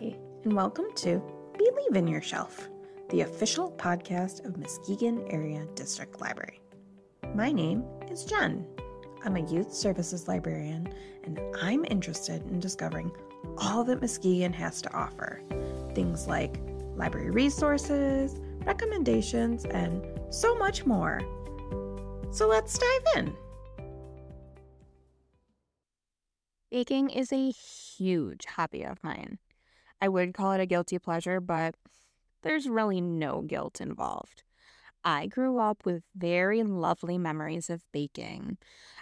And welcome to Believe in Your Shelf, the official podcast of Muskegon Area District Library. My name is Jen. I'm a youth services librarian, and I'm interested in discovering all that Muskegon has to offer. Things like library resources, recommendations, and so much more. So let's dive in. Baking is a huge hobby of mine. I would call it a guilty pleasure, but there's really no guilt involved. I grew up with very lovely memories of baking.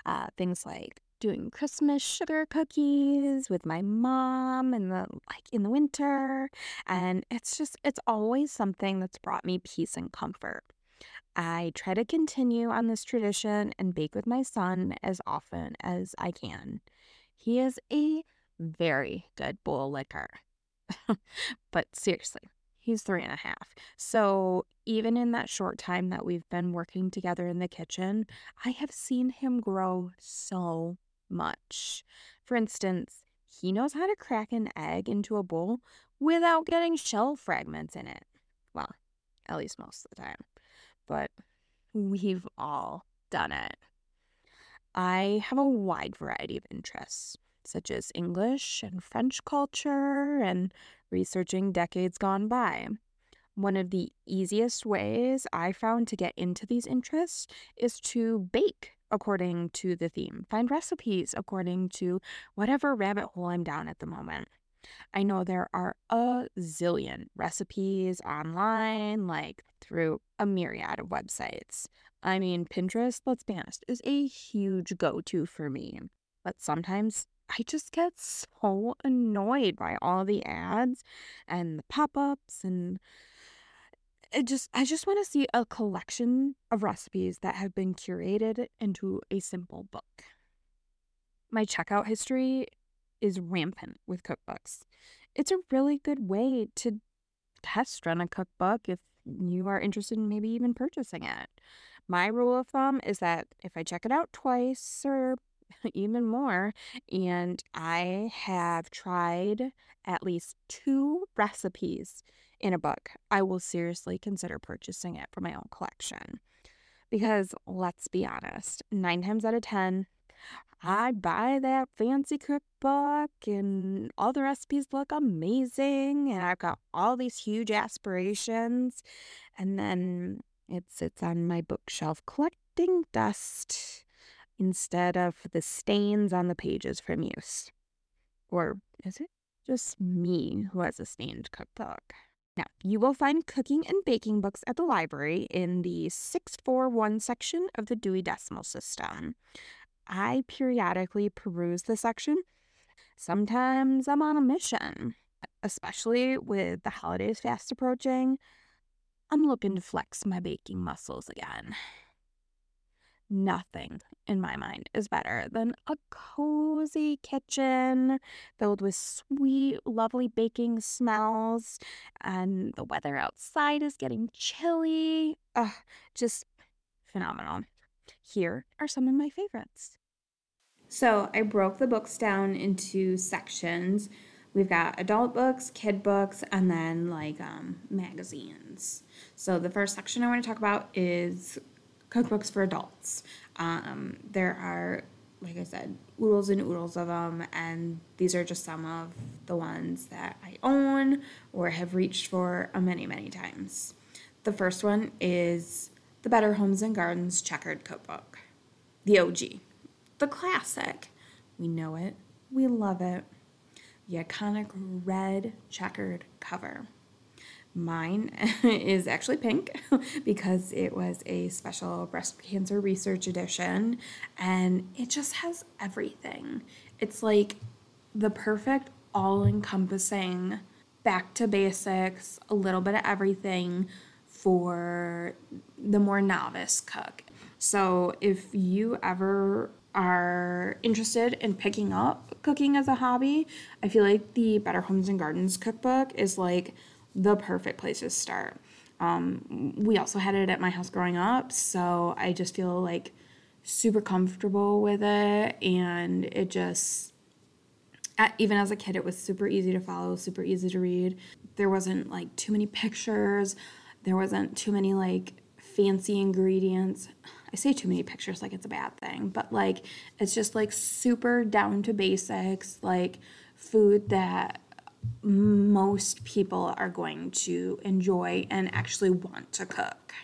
Uh, things like doing Christmas sugar cookies with my mom in the like in the winter, and it's just it's always something that's brought me peace and comfort. I try to continue on this tradition and bake with my son as often as I can. He is a very good bowl licker. but seriously, he's three and a half. So even in that short time that we've been working together in the kitchen, I have seen him grow so much. For instance, he knows how to crack an egg into a bowl without getting shell fragments in it. Well, at least most of the time. But we've all done it. I have a wide variety of interests such as English and French culture and researching decades gone by. One of the easiest ways I found to get into these interests is to bake according to the theme, find recipes according to whatever rabbit hole I'm down at the moment. I know there are a zillion recipes online, like through a myriad of websites. I mean, Pinterest, let's be honest, is a huge go to for me. But sometimes I just get so annoyed by all the ads and the pop-ups and it just I just want to see a collection of recipes that have been curated into a simple book. My checkout history is rampant with cookbooks. It's a really good way to test run a cookbook if you are interested in maybe even purchasing it. My rule of thumb is that if I check it out twice or even more. And I have tried at least two recipes in a book. I will seriously consider purchasing it for my own collection. Because let's be honest, nine times out of 10, I buy that fancy cookbook and all the recipes look amazing. And I've got all these huge aspirations. And then it sits on my bookshelf collecting dust instead of the stains on the pages from use. Or is it just me who has a stained cookbook? Now, you will find cooking and baking books at the library in the 641 section of the Dewey Decimal System. I periodically peruse the section. Sometimes I'm on a mission, especially with the holidays fast approaching. I'm looking to flex my baking muscles again. Nothing in my mind is better than a cozy kitchen filled with sweet, lovely baking smells, and the weather outside is getting chilly. Ugh, just phenomenal. Here are some of my favorites. So, I broke the books down into sections. We've got adult books, kid books, and then like um, magazines. So, the first section I want to talk about is cookbooks for adults. Um, there are, like I said, oodles and oodles of them, and these are just some of the ones that I own or have reached for many, many times. The first one is the Better Homes and Gardens Checkered Cookbook, the OG, the classic. We know it, we love it. The iconic red checkered cover. Mine is actually pink because it was a special breast cancer research edition and it just has everything. It's like the perfect all encompassing back to basics, a little bit of everything for the more novice cook. So if you ever are interested in picking up cooking as a hobby, I feel like the Better Homes and Gardens cookbook is like the perfect place to start. Um, we also had it at my house growing up, so I just feel like super comfortable with it, and it just even as a kid, it was super easy to follow, super easy to read. There wasn't like too many pictures, there wasn't too many like fancy ingredients. I say too many pictures like it's a bad thing, but like it's just like super down to basics, like food that most people are going to enjoy and actually want to cook.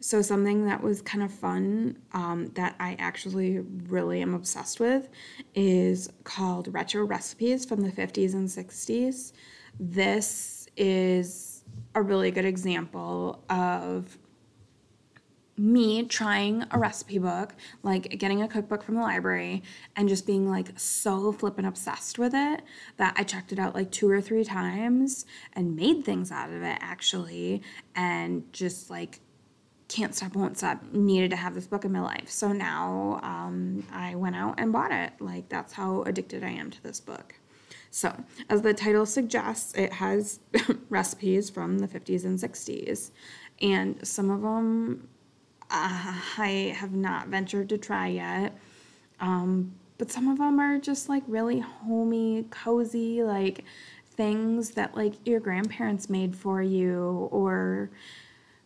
So, something that was kind of fun um, that I actually really am obsessed with is called Retro Recipes from the 50s and 60s. This is a really good example of me trying a recipe book, like getting a cookbook from the library, and just being like so flippin' obsessed with it that I checked it out like two or three times and made things out of it actually, and just like can't stop, won't stop, needed to have this book in my life. So now um, I went out and bought it. Like, that's how addicted I am to this book. So, as the title suggests, it has recipes from the 50s and 60s. And some of them uh, I have not ventured to try yet. Um, but some of them are just like really homey, cozy, like things that like your grandparents made for you or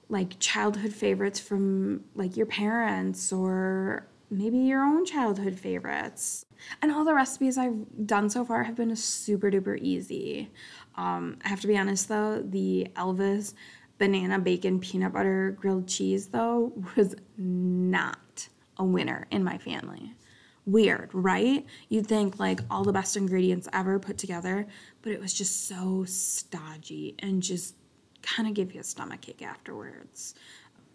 like childhood favorites from like your parents or maybe your own childhood favorites. And all the recipes I've done so far have been super duper easy. Um, I have to be honest though, the Elvis banana bacon peanut butter grilled cheese though was not a winner in my family. Weird, right? You'd think like all the best ingredients ever put together, but it was just so stodgy and just kind of give you a stomach ache afterwards.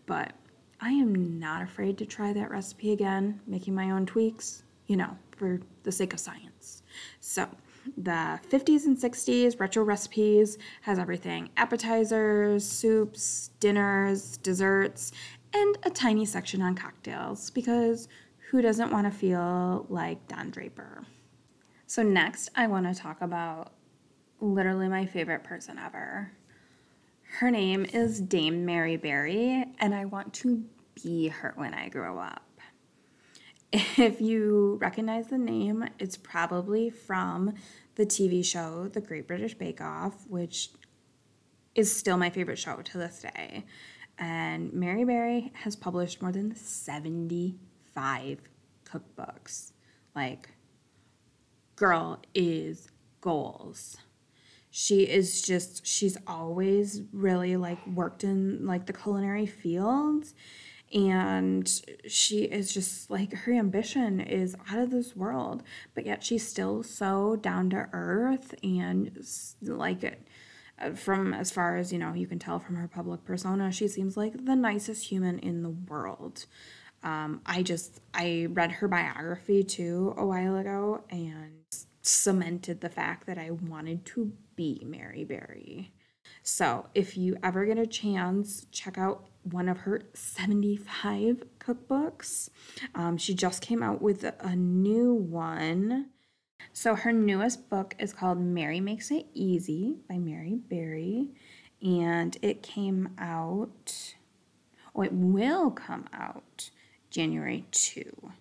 But I am not afraid to try that recipe again, making my own tweaks, you know, for the sake of science. So, the 50s and 60s retro recipes has everything appetizers, soups, dinners, desserts, and a tiny section on cocktails because who doesn't want to feel like Don Draper? So, next, I want to talk about literally my favorite person ever her name is Dame Mary Berry, and I want to be her when I grow up. If you recognize the name, it's probably from the TV show The Great British Bake Off, which is still my favorite show to this day. And Mary Berry has published more than 75 cookbooks. Like, girl is goals she is just she's always really like worked in like the culinary field and she is just like her ambition is out of this world but yet she's still so down to earth and like it uh, from as far as you know you can tell from her public persona she seems like the nicest human in the world um, i just i read her biography too a while ago and cemented the fact that I wanted to be Mary Berry. So, if you ever get a chance, check out one of her 75 cookbooks. Um, she just came out with a new one. So, her newest book is called Mary Makes It Easy by Mary Berry, and it came out, oh, it will come out January 2.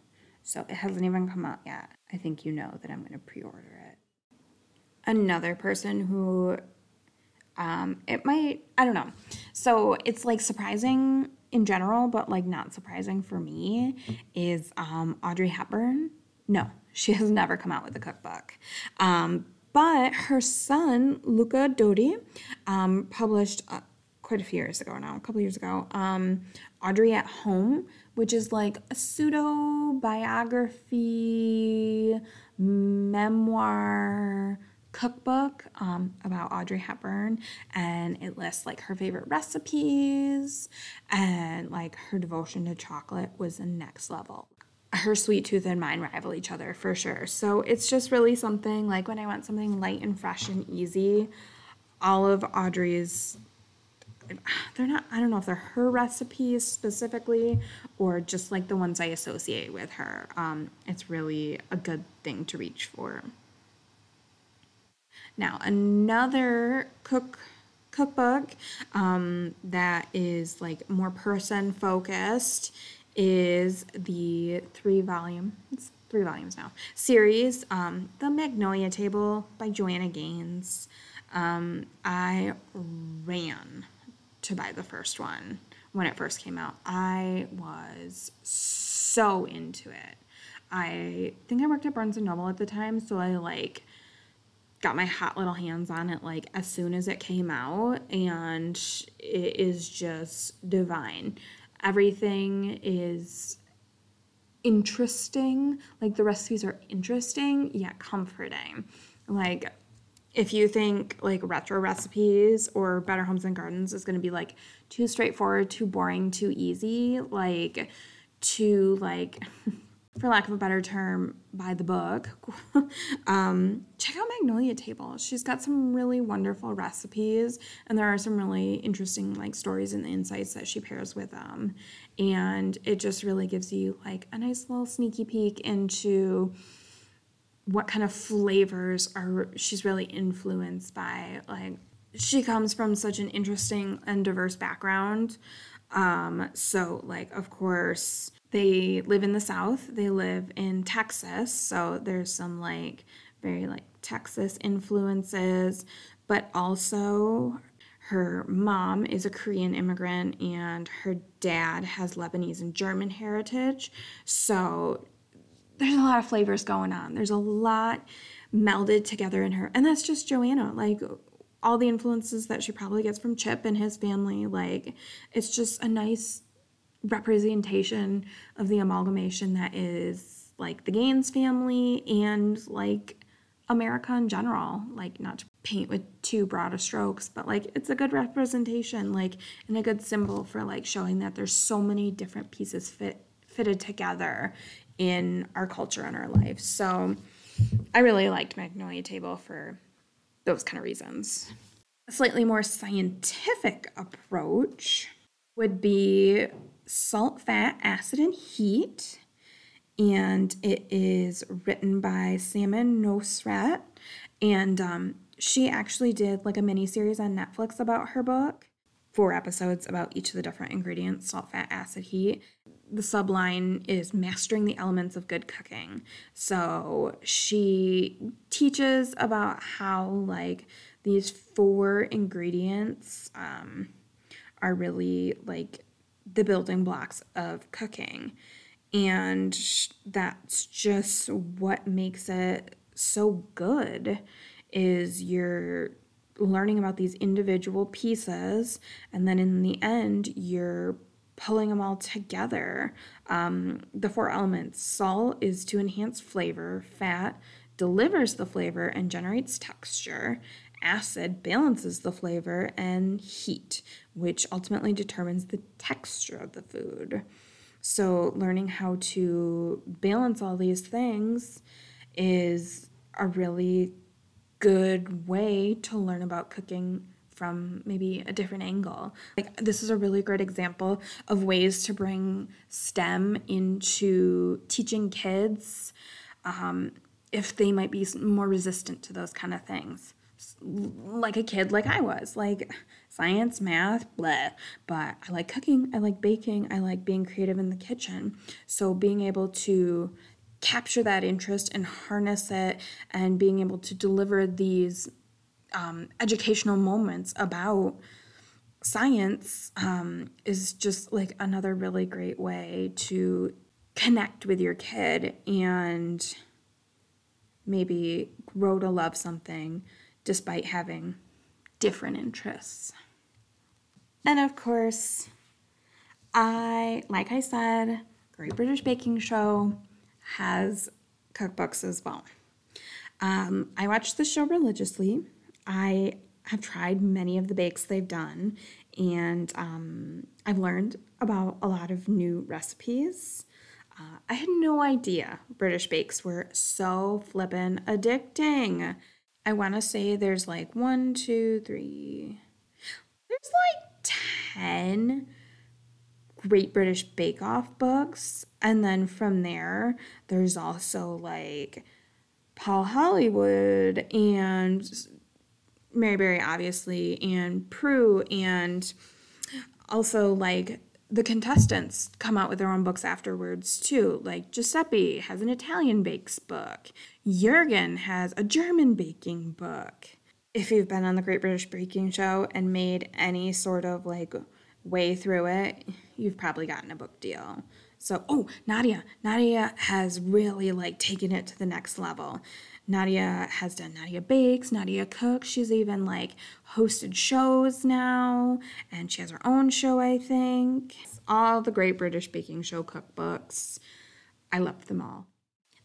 So, it hasn't even come out yet. I think you know that I'm going to pre order it. Another person who, um, it might, I don't know. So it's like surprising in general, but like not surprising for me is um, Audrey Hepburn. No, she has never come out with a cookbook. Um, but her son, Luca Dotti, um, published uh, quite a few years ago now, a couple years ago, um, Audrey at Home, which is like a pseudo biography, memoir, cookbook um, about Audrey Hepburn, and it lists like her favorite recipes and like her devotion to chocolate was the next level. Her sweet tooth and mine rival each other for sure. So it's just really something like when I want something light and fresh and easy, all of Audrey's they're not i don't know if they're her recipes specifically or just like the ones i associate with her um, it's really a good thing to reach for now another cook cookbook um, that is like more person focused is the three volume it's three volumes now. Series, um, The Magnolia Table by Joanna Gaines. Um, I ran to buy the first one when it first came out. I was so into it. I think I worked at Barnes and Noble at the time, so I like got my hot little hands on it like as soon as it came out and it is just divine. Everything is interesting. Like the recipes are interesting yet comforting. Like if you think like retro recipes or Better Homes and Gardens is going to be like too straightforward, too boring, too easy, like too like for lack of a better term, by the book, um, check out Magnolia Table. She's got some really wonderful recipes, and there are some really interesting like stories and insights that she pairs with them, and it just really gives you like a nice little sneaky peek into what kind of flavors are she's really influenced by. Like she comes from such an interesting and diverse background. Um, so like of course they live in the South. They live in Texas. So there's some like very like Texas influences, but also her mom is a Korean immigrant and her dad has Lebanese and German heritage. So there's a lot of flavors going on. There's a lot melded together in her. And that's just Joanna. Like all the influences that she probably gets from Chip and his family. Like it's just a nice representation of the amalgamation that is like the Gaines family and like America in general. Like, not to paint with too broad of strokes, but like it's a good representation, like, and a good symbol for like showing that there's so many different pieces fit fitted together in our culture and our life. So, I really liked Magnolia Table for those kind of reasons. A slightly more scientific approach would be Salt, Fat, Acid, and Heat. And it is written by Samin Nosrat. And um, she actually did like a mini series on Netflix about her book. Four episodes about each of the different ingredients salt, fat, acid, heat. The subline is mastering the elements of good cooking. So she teaches about how, like, these four ingredients um, are really like the building blocks of cooking. And that's just what makes it so good is you're learning about these individual pieces and then in the end you're pulling them all together um, the four elements salt is to enhance flavor fat delivers the flavor and generates texture acid balances the flavor, and heat, which ultimately determines the texture of the food. So, learning how to balance all these things is a really good way to learn about cooking from maybe a different angle. Like this is a really great example of ways to bring STEM into teaching kids um, if they might be more resistant to those kind of things like a kid like I was, like science, math, blah. But I like cooking, I like baking, I like being creative in the kitchen. So being able to capture that interest and harness it and being able to deliver these um, educational moments about science um, is just like another really great way to connect with your kid and maybe grow to love something despite having different interests. And of course, I, like I said, Great British Baking Show has cookbooks as well. Um, I watch the show religiously. I have tried many of the bakes they've done, and um, I've learned about a lot of new recipes. Uh, I had no idea British bakes were so flippin' addicting. I want to say there's like one, two, three. There's like 10 Great British Bake Off books. And then from there, there's also like Paul Hollywood and Mary Berry, obviously, and Prue, and also like the contestants come out with their own books afterwards too. Like Giuseppe has an Italian bakes book. Jurgen has a German baking book. If you've been on the Great British Baking Show and made any sort of like way through it, you've probably gotten a book deal. So, oh, Nadia, Nadia has really like taken it to the next level. Nadia has done Nadia Bakes, Nadia Cooks. She's even like hosted shows now, and she has her own show, I think. All the Great British Baking Show cookbooks. I love them all.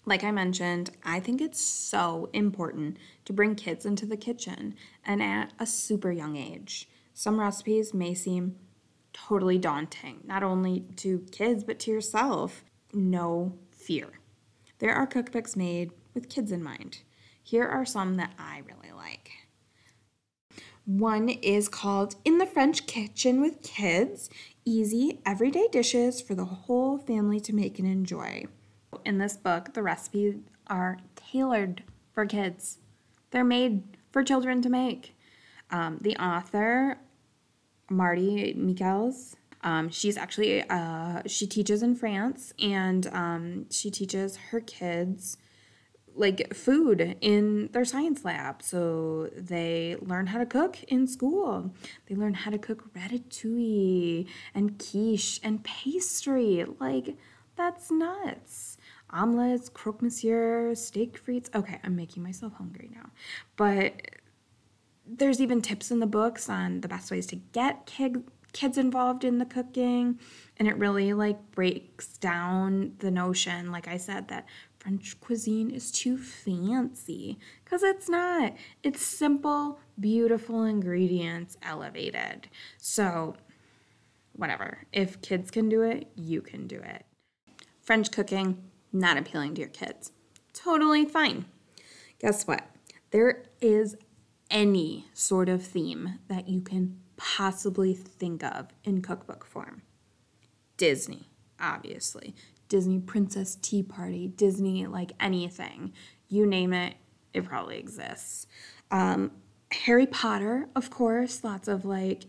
Like I mentioned, I think it's so important to bring kids into the kitchen and at a super young age. Some recipes may seem totally daunting, not only to kids, but to yourself. No fear. There are cookbooks made with kids in mind. Here are some that I really like. One is called In the French Kitchen with Kids Easy, Everyday Dishes for the Whole Family to Make and Enjoy. In this book, the recipes are tailored for kids, they're made for children to make. Um, the author, Mardi Michels, um, she's actually uh, she teaches in France and um, she teaches her kids like food in their science lab. So they learn how to cook in school. They learn how to cook ratatouille and quiche and pastry. Like, that's nuts. Omelets, croque monsieur, steak frites. Okay, I'm making myself hungry now. But there's even tips in the books on the best ways to get kid, kids involved in the cooking and it really like breaks down the notion like i said that French cuisine is too fancy because it's not. It's simple, beautiful ingredients elevated. So, whatever. If kids can do it, you can do it. French cooking, not appealing to your kids. Totally fine. Guess what? There is any sort of theme that you can possibly think of in cookbook form. Disney, obviously. Disney Princess Tea Party, Disney, like anything. You name it, it probably exists. Um, Harry Potter, of course, lots of like,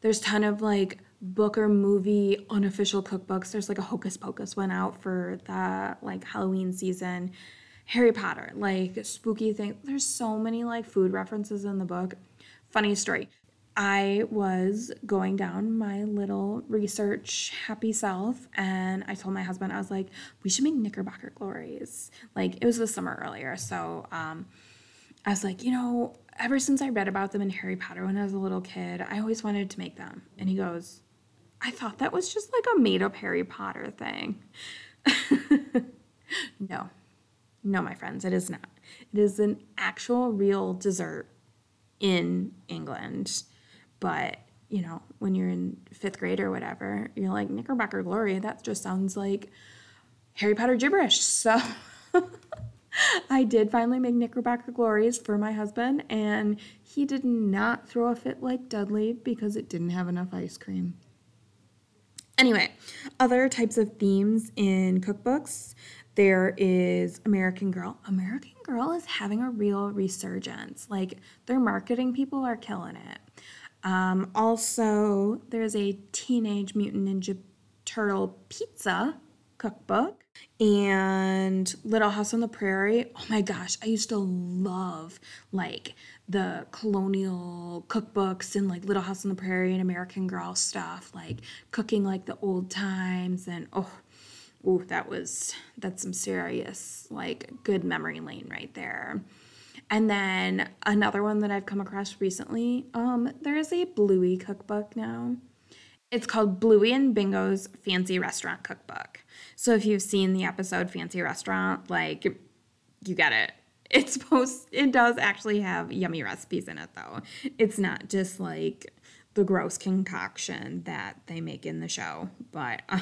there's ton of like book or movie unofficial cookbooks. There's like a Hocus Pocus one out for the like Halloween season. Harry Potter, like spooky thing. There's so many like food references in the book. Funny story. I was going down my little research happy self, and I told my husband, I was like, we should make Knickerbocker glories. Like, it was the summer earlier. So um, I was like, you know, ever since I read about them in Harry Potter when I was a little kid, I always wanted to make them. And he goes, I thought that was just like a made up Harry Potter thing. no, no, my friends, it is not. It is an actual real dessert in England but, you know, when you're in fifth grade or whatever, you're like, Knickerbocker Glory, that just sounds like Harry Potter gibberish. So I did finally make Knickerbocker Glories for my husband, and he did not throw a fit like Dudley because it didn't have enough ice cream. Anyway, other types of themes in cookbooks. There is American Girl. American Girl is having a real resurgence. Like, their marketing people are killing it. Um, also, there's a Teenage Mutant Ninja Turtle pizza cookbook and Little House on the Prairie. Oh my gosh, I used to love like the colonial cookbooks and like Little House on the Prairie and American Girl stuff, like cooking like the old times and oh, ooh, that was that's some serious like good memory lane right there. And then another one that I've come across recently, um, there is a Bluey cookbook now. It's called Bluey and Bingo's Fancy Restaurant Cookbook. So if you've seen the episode Fancy Restaurant, like you get it. It's supposed it does actually have yummy recipes in it though. It's not just like the gross concoction that they make in the show, but uh,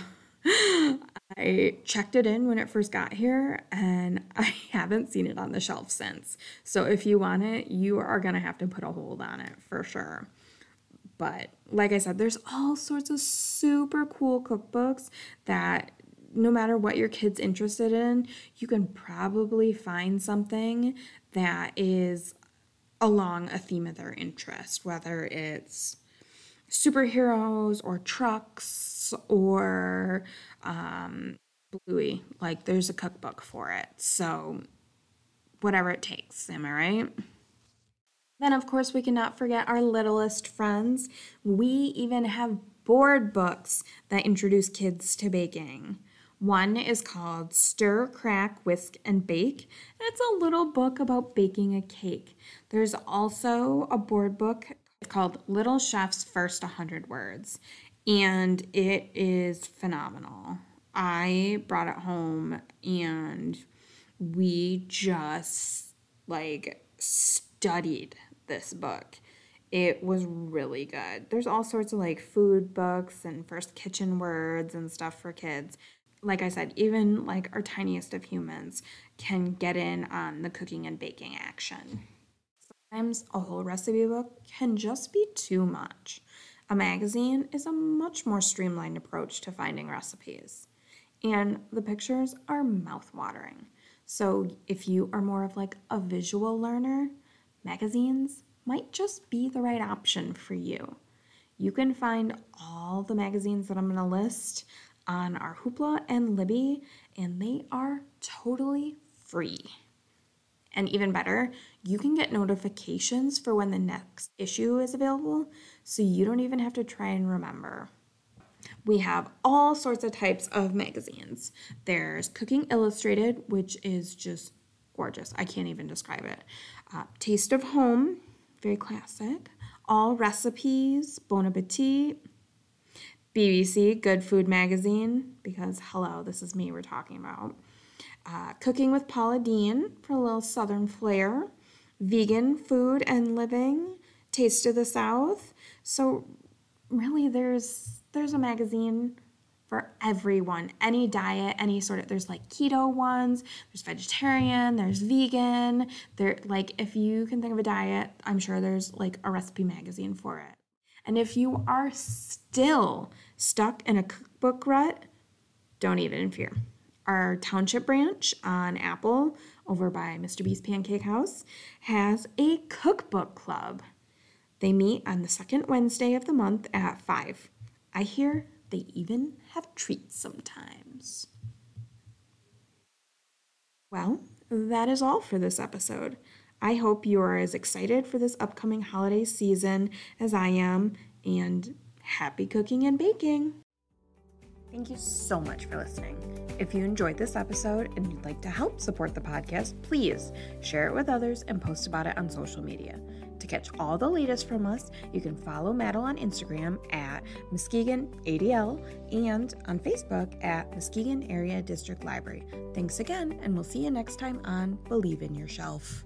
I checked it in when it first got here and I haven't seen it on the shelf since. So if you want it, you are going to have to put a hold on it for sure. But like I said, there's all sorts of super cool cookbooks that no matter what your kid's interested in, you can probably find something that is along a theme of their interest, whether it's superheroes or trucks or um, Bluey. Like there's a cookbook for it. So whatever it takes, am I right? Then, of course, we cannot forget our littlest friends. We even have board books that introduce kids to baking. One is called Stir, Crack, Whisk, and Bake, and it's a little book about baking a cake. There's also a board book called Little Chef's First 100 Words, and it is phenomenal. I brought it home and we just like studied this book. It was really good. There's all sorts of like food books and first kitchen words and stuff for kids. Like I said, even like our tiniest of humans can get in on the cooking and baking action. Sometimes a whole recipe book can just be too much. A magazine is a much more streamlined approach to finding recipes. And the pictures are mouth-watering. So if you are more of like a visual learner, magazines might just be the right option for you. You can find all the magazines that I'm going to list on our Hoopla and Libby, and they are totally free. And even better, you can get notifications for when the next issue is available, so you don't even have to try and remember. We have all sorts of types of magazines. There's Cooking Illustrated, which is just gorgeous. I can't even describe it. Uh, Taste of Home, very classic. All Recipes, Bon Appetit. BBC, Good Food Magazine, because hello, this is me we're talking about. Uh, Cooking with Paula Deen for a little southern flair. Vegan Food and Living, Taste of the South. So really there's there's a magazine for everyone, any diet, any sort of there's like keto ones, there's vegetarian, there's vegan. There like if you can think of a diet, I'm sure there's like a recipe magazine for it. And if you are still stuck in a cookbook rut, don't even fear. Our township branch on Apple over by Mr. B's Pancake House has a cookbook club. They meet on the second Wednesday of the month at 5. I hear they even have treats sometimes. Well, that is all for this episode. I hope you are as excited for this upcoming holiday season as I am, and happy cooking and baking! Thank you so much for listening. If you enjoyed this episode and you'd like to help support the podcast, please share it with others and post about it on social media. To catch all the latest from us, you can follow Maddle on Instagram at Muskegon ADL and on Facebook at Muskegon Area District Library. Thanks again, and we'll see you next time on Believe in Your Shelf.